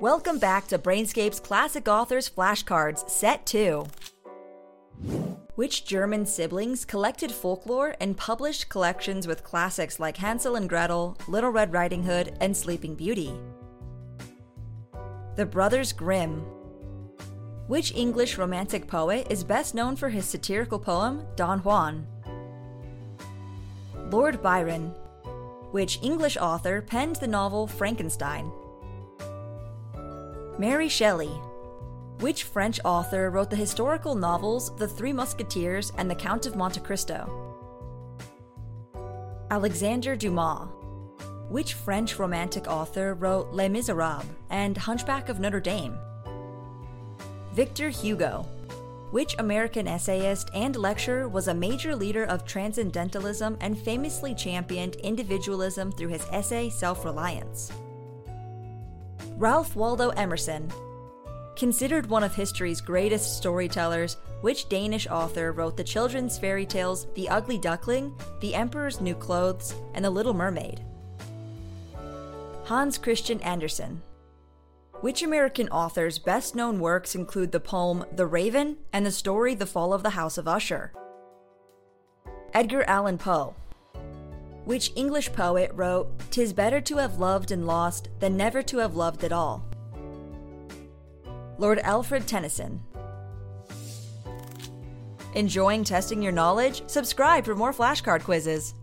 Welcome back to Brainscape's Classic Authors Flashcards, Set 2. Which German siblings collected folklore and published collections with classics like Hansel and Gretel, Little Red Riding Hood, and Sleeping Beauty? The Brothers Grimm. Which English romantic poet is best known for his satirical poem, Don Juan? Lord Byron. Which English author penned the novel Frankenstein? Mary Shelley. Which French author wrote the historical novels The Three Musketeers and The Count of Monte Cristo? Alexandre Dumas. Which French romantic author wrote Les Miserables and Hunchback of Notre Dame? Victor Hugo. Which American essayist and lecturer was a major leader of transcendentalism and famously championed individualism through his essay Self Reliance? Ralph Waldo Emerson. Considered one of history's greatest storytellers, which Danish author wrote the children's fairy tales The Ugly Duckling, The Emperor's New Clothes, and The Little Mermaid? Hans Christian Andersen. Which American author's best known works include the poem The Raven and the story The Fall of the House of Usher? Edgar Allan Poe. Which English poet wrote, Tis better to have loved and lost than never to have loved at all? Lord Alfred Tennyson. Enjoying testing your knowledge? Subscribe for more flashcard quizzes.